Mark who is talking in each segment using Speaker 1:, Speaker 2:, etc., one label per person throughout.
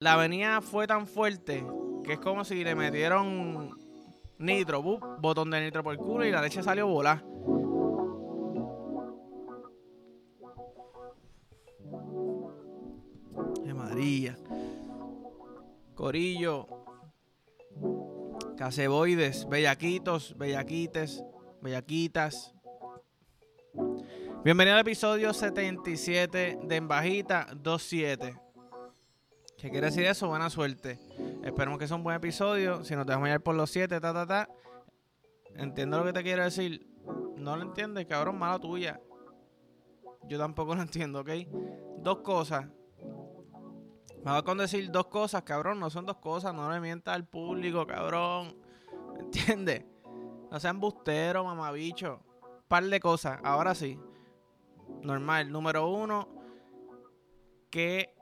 Speaker 1: la avenida fue tan fuerte que es como si le metieron nitro, botón de nitro por el culo y la leche salió volar. De María. Corillo. Caseboides, bellaquitos, bellaquites, bellaquitas. Bienvenido al episodio 77 de Embajita 27. ¿Qué quiere decir eso? Buena suerte. Esperemos que sea un buen episodio. Si nos dejamos ir por los 7, ta, ta, ta. Entiendo lo que te quiero decir. No lo entiendes, cabrón, mala tuya. Yo tampoco lo entiendo, ¿ok? Dos cosas. Me va con decir dos cosas, cabrón. No son dos cosas. No le mientas al público, cabrón. ¿Me entiendes? No sean busteros, mamabicho. Par de cosas. Ahora sí. Normal. Número uno. Que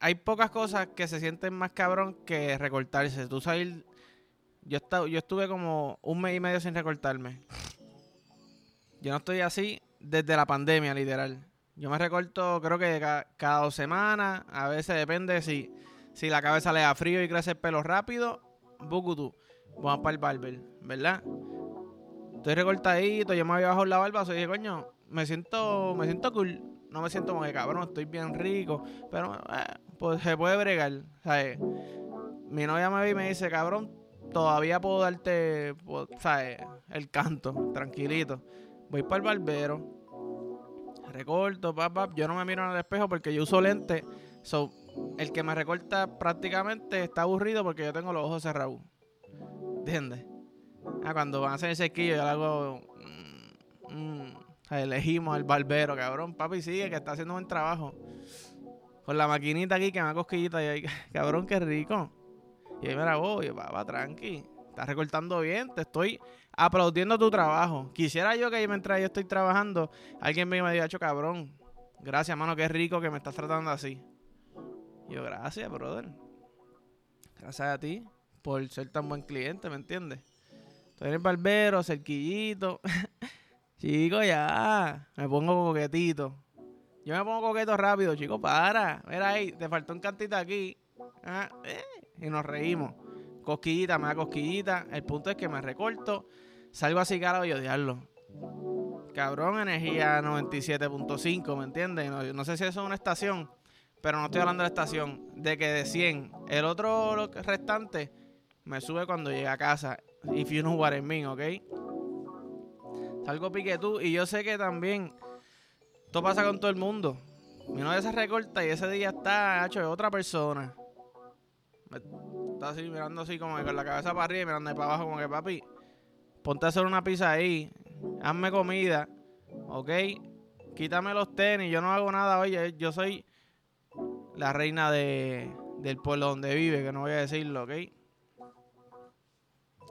Speaker 1: hay pocas cosas que se sienten más cabrón que recortarse. Tú sabes, yo, yo estuve como un mes y medio sin recortarme. Yo no estoy así desde la pandemia, literal. Yo me recorto creo que cada, dos semanas. A veces depende si, si la cabeza le da frío y crece el pelo rápido. Bukutu. Vamos para el barber, ¿verdad? Estoy recortadito, yo me había bajado la barba, soy dije, coño, me siento, me siento cool. No me siento como que cabrón, estoy bien rico. Pero eh, pues se puede bregar. ¿sabes? Mi novia me ve y me dice, cabrón, todavía puedo darte, ¿sabes? El canto, tranquilito. Voy para el barbero, recorto, pap, Yo no me miro en el espejo porque yo uso lente. So, el que me recorta prácticamente está aburrido porque yo tengo los ojos cerrados. ¿Entiendes? Ah, cuando van a hacer el sequillo, yo le hago. Mm, mm, elegimos al barbero, cabrón. Papi, sigue, que está haciendo buen trabajo. Con la maquinita aquí que me da cosquillita y ahí, cabrón, qué rico. Y ahí me la voy, papá, tranqui. Estás recortando bien, te estoy aplaudiendo tu trabajo. Quisiera yo que mientras yo estoy trabajando, alguien me haya dicho, cabrón, gracias, mano, qué rico que me estás tratando así. yo, gracias, brother. Gracias a ti por ser tan buen cliente, ¿me entiendes? En el barbero, cerquillito. Chico, ya. Me pongo coquetito. Yo me pongo coqueto rápido, chico, para. Mira ahí, te faltó un cantito aquí. Ah, eh, y nos reímos. Cosquillita, me da cosquillita. El punto es que me recorto. Salgo así caro y odiarlo. Cabrón, energía 97.5, ¿me entiendes? No, sé si eso es una estación, pero no estoy hablando de la estación. De que de 100. El otro restante me sube cuando llegue a casa. If you know what I mean, ¿ok? Salgo pique tú. Y yo sé que también esto pasa con todo el mundo. Mi novia se recorta y ese día está hecho de otra persona. Está así mirando así como con la cabeza para arriba y mirando para abajo como que papi, ponte a hacer una pizza ahí, hazme comida, ¿ok? Quítame los tenis, yo no hago nada, oye, yo soy la reina de, del pueblo donde vive, que no voy a decirlo, ¿ok?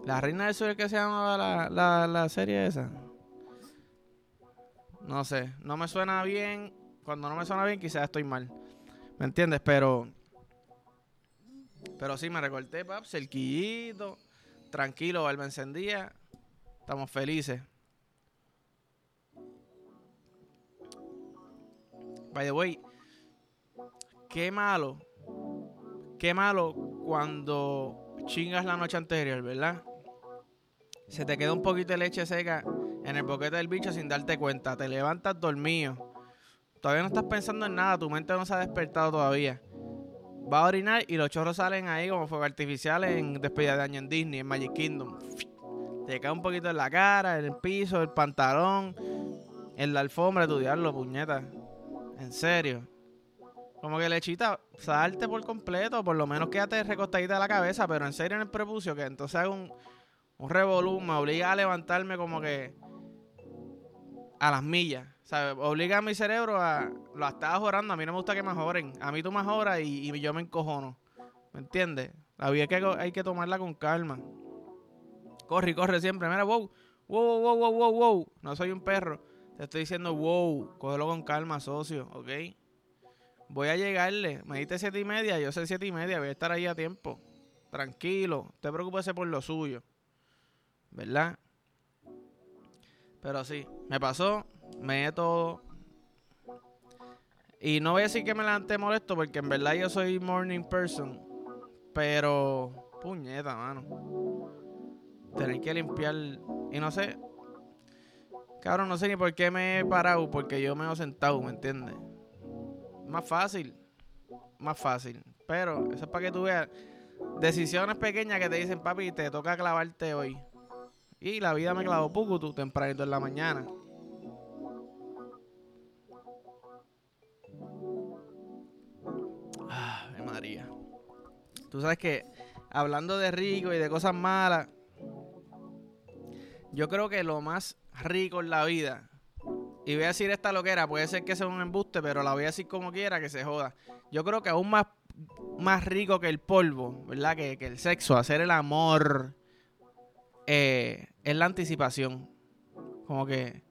Speaker 1: La reina del sur que se llama la, la, la serie esa. No sé, no me suena bien. Cuando no me suena bien, quizás estoy mal. ¿Me entiendes? Pero. Pero sí, me recorté, pap, cerquillito. Tranquilo, barba encendía. Estamos felices. By the way, qué malo. Qué malo cuando chingas la noche anterior, ¿verdad? Se te queda un poquito de leche seca en el boquete del bicho sin darte cuenta. Te levantas dormido. Todavía no estás pensando en nada, tu mente no se ha despertado todavía. Va a orinar y los chorros salen ahí como fuegos artificiales en despedida de año en Disney, en Magic Kingdom. Te cae un poquito en la cara, en el piso, el pantalón, en la alfombra, tu diablo, puñeta. En serio. Como que lechita, salte por completo, por lo menos quédate recostadita de la cabeza, pero en serio en el prepucio, que entonces haga un, un me obliga a levantarme como que a las millas. ¿sabes? Obliga a mi cerebro a. Lo estaba orando. A mí no me gusta que me joren. A mí tú me joras y, yo me encojono. ¿Me entiendes? La vida que hay que tomarla con calma. Corre corre siempre. Mira, wow. Wow, wow, wow, wow, wow. No soy un perro. Te estoy diciendo, wow. Cógelo con calma, socio. ¿Ok? Voy a llegarle. Me diste siete y media. Yo sé siete y media. Voy a estar ahí a tiempo. Tranquilo. Te preocupes por lo suyo. ¿Verdad? Pero sí, me pasó, me he todo. Y no voy a decir que me levanté molesto porque en verdad yo soy morning person. Pero, puñeta, mano. Tener que limpiar. Y no sé. Cabrón, no sé ni por qué me he parado. Porque yo me he sentado, ¿me entiendes? Más fácil. Más fácil. Pero eso es para que tú veas. Decisiones pequeñas que te dicen, papi, te toca clavarte hoy. Y la vida me clavó poco tú tempranito en la mañana. Ah, María. Tú sabes que hablando de rico y de cosas malas, yo creo que lo más rico en la vida, y voy a decir esta loquera, puede ser que sea un embuste, pero la voy a decir como quiera, que se joda. Yo creo que aún más, más rico que el polvo, ¿verdad? Que, que el sexo, hacer el amor, eh, es la anticipación. Como que.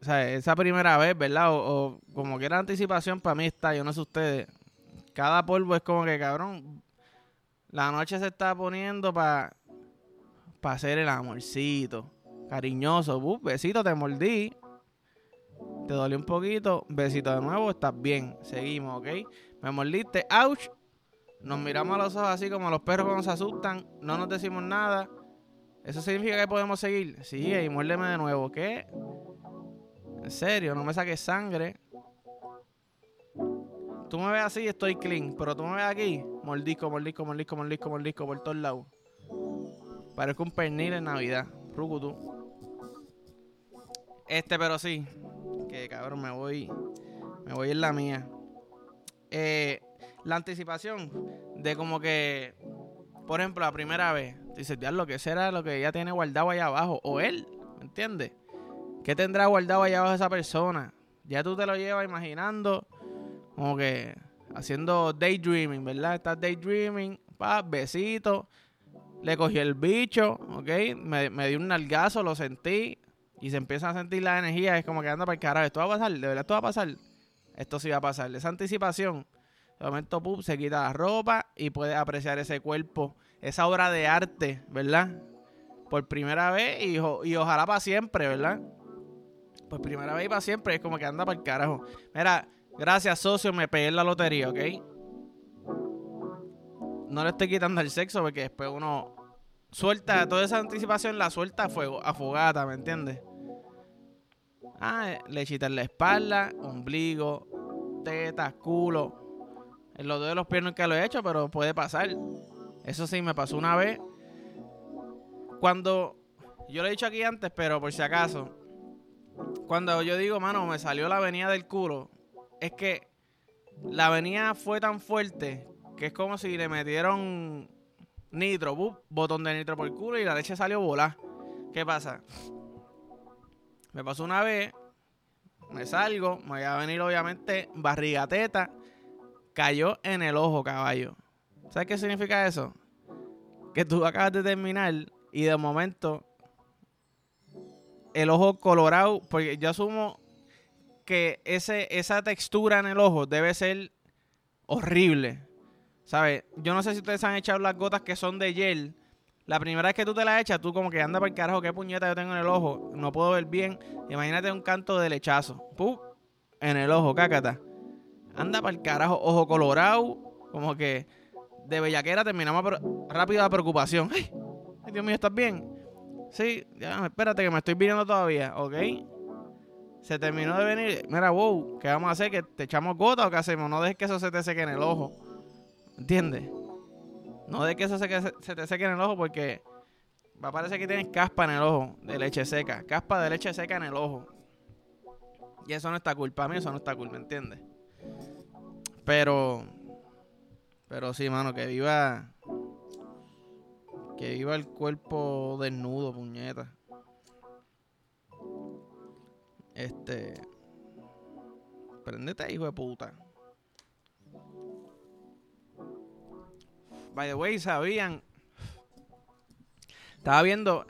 Speaker 1: O sea, esa primera vez, ¿verdad? O, como que era anticipación, para mí está, yo no sé ustedes. Cada polvo es como que, cabrón, la noche se está poniendo para pa hacer el amorcito. Cariñoso, uh, besito, te mordí. Te dolió un poquito, besito de nuevo, estás bien. Seguimos, ¿ok? Me mordiste, ouch. Nos miramos a los ojos así como los perros cuando se asustan. No nos decimos nada. ¿Eso significa que podemos seguir? Sí, y muérdeme de nuevo. ¿Qué? En serio, no me saques sangre. Tú me ves así, estoy clean. Pero tú me ves aquí, mordisco, mordisco, mordisco, mordisco, mordisco por todos lados. Parezco un pernil en Navidad. Rucutu. Este, pero sí. Que cabrón, me voy. Me voy en la mía. Eh, la anticipación de como que. Por ejemplo, la primera vez Dice, ya lo que será lo que ella tiene guardado allá abajo. O él, ¿me entiendes? ¿Qué tendrá guardado allá abajo esa persona? Ya tú te lo llevas imaginando, como que haciendo daydreaming, ¿verdad? Estás daydreaming, pa, besito. Le cogí el bicho, ¿ok? Me, me dio un nalgazo, lo sentí. Y se empieza a sentir la energía. Es como que anda para el carajo. ¿Esto va a pasar? ¿De verdad esto va a pasar? Esto sí va a pasar. Esa anticipación. De momento, pup, se quita la ropa y puede apreciar ese cuerpo esa obra de arte, ¿verdad? Por primera vez y, ojalá para siempre, ¿verdad? Por primera vez y para siempre es como que anda para el carajo. Mira, gracias socio, me pegué en la lotería, ¿ok? No le estoy quitando el sexo porque después uno suelta toda esa anticipación, la suelta a fuego, a ¿me entiendes? Ah, lechita en la espalda, ombligo, tetas, culo. En los dedos de los pies que lo he hecho, pero puede pasar. Eso sí, me pasó una vez. Cuando, yo lo he dicho aquí antes, pero por si acaso, cuando yo digo, mano, me salió la avenida del culo, es que la avenida fue tan fuerte que es como si le metieron nitro, botón de nitro por el culo y la leche salió volar. ¿Qué pasa? Me pasó una vez, me salgo, me voy a venir obviamente barrigateta, cayó en el ojo, caballo. ¿Sabes qué significa eso? Que tú acabas de terminar y de momento el ojo colorado, porque yo asumo que ese, esa textura en el ojo debe ser horrible. ¿Sabes? Yo no sé si ustedes han echado las gotas que son de gel. La primera vez que tú te las echas, tú como que anda para el carajo, qué puñeta yo tengo en el ojo, no puedo ver bien. Imagínate un canto de lechazo. ¡Pum! En el ojo, cácata. Anda para el carajo, ojo colorado, como que de bellaquera terminamos rápido la preocupación. Ay, Dios mío, ¿estás bien? Sí, ya, espérate que me estoy viniendo todavía, ¿ok? Se terminó de venir. Mira, wow, ¿qué vamos a hacer? ¿Que te echamos gota o qué hacemos? No dejes que eso se te seque en el ojo. ¿Entiendes? No dejes que eso se, te seque en el ojo porque va a parecer que tienes caspa en el ojo de leche seca. Caspa de leche seca en el ojo. Y eso no está cool. Para mí eso no está cool, ¿me entiendes? Pero pero sí, mano, que viva. Que viva el cuerpo desnudo, puñeta. Este. Prendete, hijo de puta. By the way, sabían. Estaba viendo.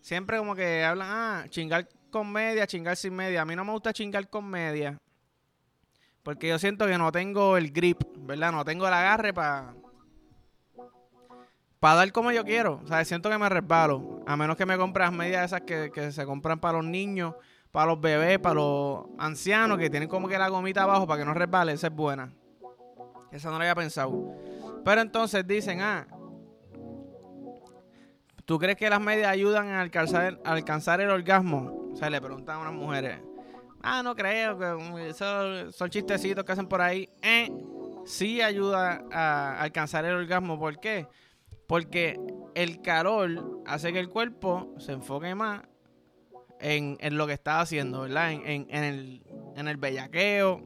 Speaker 1: Siempre como que hablan, ah, chingar con media, chingar sin media. A mí no me gusta chingar con media. Porque yo siento que no tengo el grip, ¿verdad? No tengo el agarre para para dar como yo quiero. O sea, siento que me resbalo. A menos que me compras medias esas que, se compran para los niños, para los bebés, para los ancianos que tienen como que la gomita abajo para que no resbale, esa es buena. Esa no la había pensado. Pero entonces dicen, ah, ¿tú crees que las medias ayudan a alcanzar, alcanzar el orgasmo? O sea, le preguntan a unas mujeres. Ah, no creo, que eso son chistecitos que hacen por ahí. Eh, sí ayuda a alcanzar el orgasmo. ¿Por qué? Porque el calor hace que el cuerpo se enfoque más en, lo que está haciendo, ¿verdad? En, el, en el bellaqueo,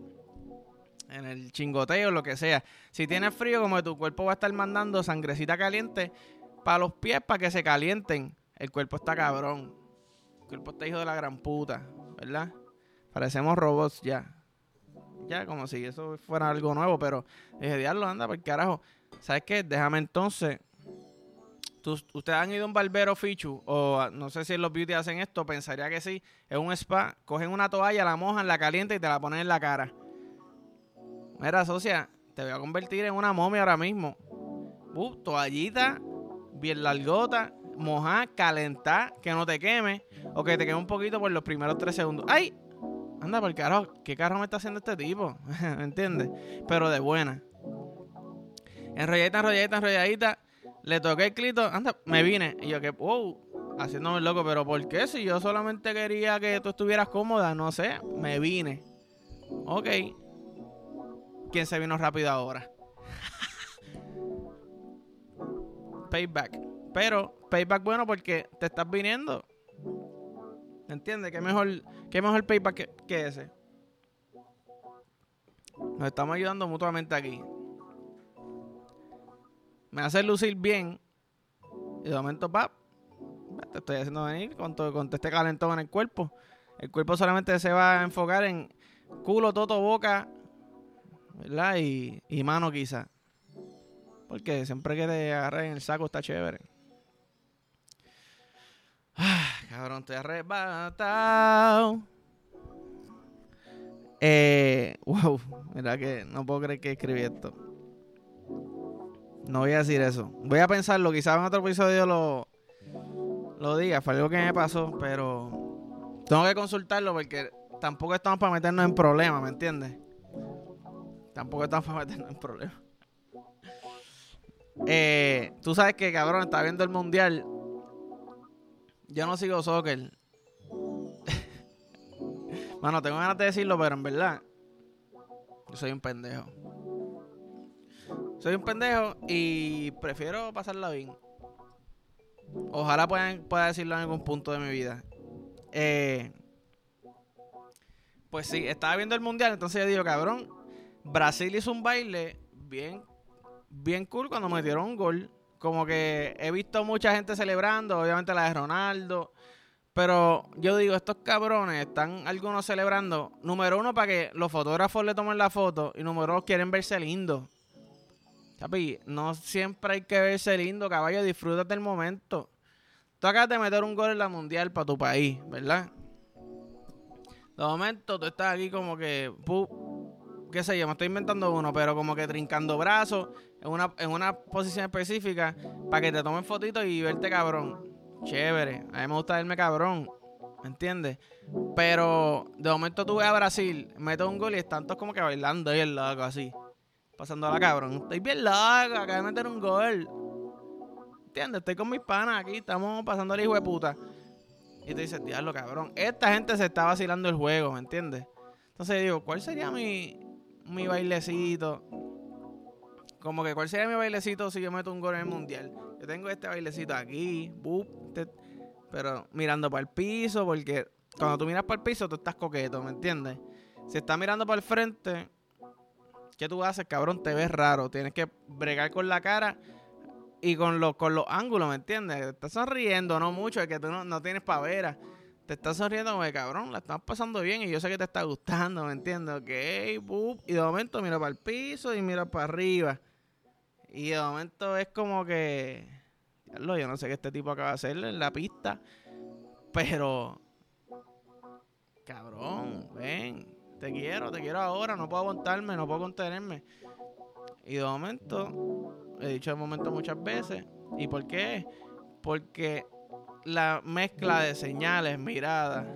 Speaker 1: en el chingoteo, lo que sea. Si tienes frío, como que tu cuerpo va a estar mandando sangrecita caliente para los pies para que se calienten. El cuerpo está cabrón. El cuerpo está hijo de la gran puta, ¿verdad? Parecemos robots ya. Ya, como si eso fuera algo nuevo, pero dije, diablo, anda, por carajo. ¿Sabes qué? Déjame entonces. ¿Ustedes han ido a un barbero fichu? O no sé si los beauty hacen esto, pensaría que sí. Es un spa, cogen una toalla, la mojan, la calientan y te la ponen en la cara. Mira, socia, te voy a convertir en una momia ahora mismo. Uh, toallita, bien largota, mojar, calentar, que no te queme. O que te queme un poquito por los primeros tres segundos. ¡Ay! Anda, por carajo, ¿qué carro me está haciendo este tipo? ¿Me entiendes? Pero de buena. Enrolladita, enrolladita, enrolladita. Le toqué el clito, anda, me vine. Y yo que, wow, haciéndome loco, pero ¿por qué? Si yo solamente quería que tú estuvieras cómoda, no sé, me vine. Ok. ¿Quién se vino rápido ahora? payback. Pero payback bueno porque te estás viniendo. ¿Entiendes? ¿Qué mejor, qué mejor payback que, ese? Nos estamos ayudando mutuamente aquí. Me hace lucir bien. Y de momento, pap, te estoy haciendo venir con, todo, con este calentón en el cuerpo. El cuerpo solamente se va a enfocar en culo, toto, boca, ¿verdad? Y, y mano quizá. Porque siempre que te agarres en el saco está chévere. Ah, cabrón, estoy arrebatado. Eh, wow, mira que no puedo creer que escribí esto. No voy a decir eso. Voy a pensarlo, quizás en otro episodio lo, lo diga. Fue algo que me pasó, pero tengo que consultarlo porque tampoco estamos para meternos en problemas, ¿me entiendes? Tampoco estamos para meternos en problemas. Eh, tú sabes que, cabrón, está viendo el mundial yo no sigo soccer. bueno, tengo ganas de decirlo, pero en verdad, yo soy un pendejo. Soy un pendejo y prefiero pasarla bien. Ojalá pueda decirlo en algún punto de mi vida. Eh, pues sí, estaba viendo el mundial, entonces yo digo, cabrón, Brasil hizo un baile bien, bien cool cuando metieron un gol como que he visto mucha gente celebrando, obviamente la de Ronaldo. Pero yo digo, estos cabrones están algunos celebrando. Número uno, para que los fotógrafos le tomen la foto. Y número dos, quieren verse lindo. Chapi, no siempre hay que verse lindo, caballo. Disfrútate del momento. Tú acabas de meter un gol en la mundial para tu país, ¿verdad? De momento, tú estás aquí como que qué sé yo, me estoy inventando uno, pero como que trincando brazos en una, en una posición específica para que te tomen fotitos y verte cabrón. Chévere, a mí me gusta verme cabrón, ¿me entiendes? Pero de momento tú ves a Brasil, meto un gol y están todos como que bailando ahí el loco así, pasando a la cabrón. Estoy bien loco, acabo de meter un gol. ¿Entiendes? Estoy con mis panas aquí, estamos pasando el hijo de puta. Y te dices, diablo, cabrón. Esta gente se está vacilando el juego, ¿me entiendes? Entonces digo, ¿cuál sería mi, mi bailecito. Como que, ¿cuál sería mi bailecito si yo meto un gol en el mundial? Yo tengo este bailecito aquí, pero mirando para el piso, porque cuando tú miras para el piso, tú estás coqueto, ¿me entiendes? Si estás mirando para el frente, ¿qué tú haces, cabrón? Te ves raro. Tienes que bregar con la cara y con los, con los ángulos, ¿me entiendes? Estás sonriendo, no mucho, es que tú no, no tienes pavera te estás sonriendo como de cabrón, la estás pasando bien y yo sé que te está gustando, ¿me entiendes? Ok, y de momento mira para el piso y mira para arriba. Y de momento es como que, yo no sé qué este tipo acaba de hacer en la pista, pero, cabrón, ven, te quiero, te quiero ahora, no puedo aguantarme, no puedo contenerme. Y de momento, he dicho de momento muchas veces, ¿y por qué? Porque la mezcla de señales, miradas,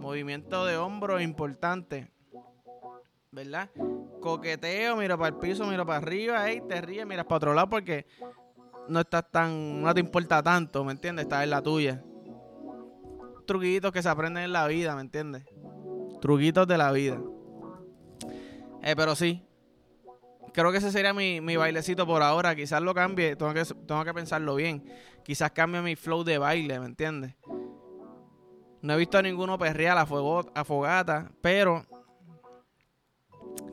Speaker 1: Movimiento de hombro importante. ¿Verdad? Coqueteo, mira para el piso, mira para arriba, ahí te ríes, miras para otro lado porque no estás tan, no te importa tanto, ¿me entiendes? Estás en la tuya. Truquitos que se aprenden en la vida, ¿me entiendes? Truquitos de la vida. Eh, pero sí. Creo que ese sería mi, mi bailecito por ahora. Quizás lo cambie. Tengo que, tengo que pensarlo bien. Quizás cambie mi flow de baile, ¿me entiendes? No he visto a ninguno perrear a, fuego, fogata, pero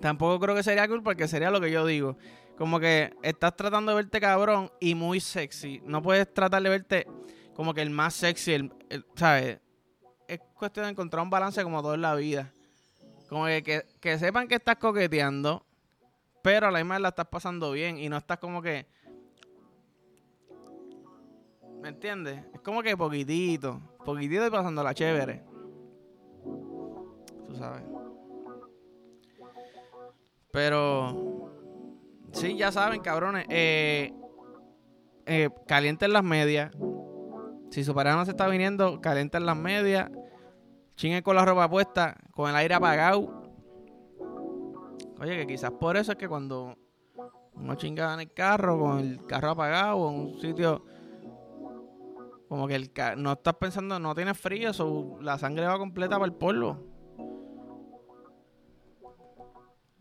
Speaker 1: tampoco creo que sería cool porque sería lo que yo digo. Como que estás tratando de verte cabrón y muy sexy. No puedes tratar de verte como que el más sexy, el, ¿sabes? Es cuestión de encontrar un balance como todo en la vida. Como que, que, sepan que estás coqueteando, pero a la misma la estás pasando bien y no estás como que ¿Me entiendes? Es como que poquitito. Poquitito y pasando la chévere. Tú sabes. Pero. Sí, ya saben, cabrones. Eh, eh, calienten las medias. Si su pareja se está viniendo, calienten las medias. Chinguen con la ropa puesta, con el aire apagado. Oye, que quizás por eso es que cuando uno chinga en el carro, con el carro apagado, en un sitio como que el no estás pensando, no tienes frío, la sangre va completa para el polvo.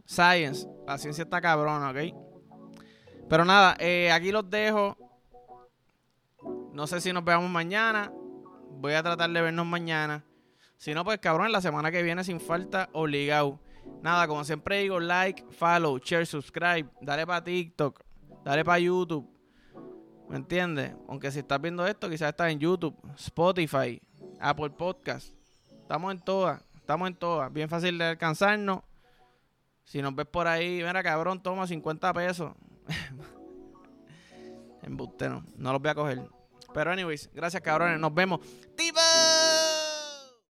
Speaker 1: Science, la ciencia está cabrona, ¿ok? Pero nada, eh, aquí los dejo. No sé si nos veamos mañana. Voy a tratar de vernos mañana. Si no, pues cabrón, la semana que viene sin falta, obligado. Nada, como siempre digo, like, follow, share, subscribe. Dale para TikTok, dale para YouTube. ¿Me entiendes? Aunque si estás viendo esto, quizás estás en YouTube, Spotify, Apple Podcast. Estamos en todas, estamos en todas. Bien fácil de alcanzarnos. Si nos ves por ahí, mira cabrón, toma 50 pesos. Embuste, no, los voy a coger. Pero anyways, gracias cabrones, nos vemos. ¡Tipo!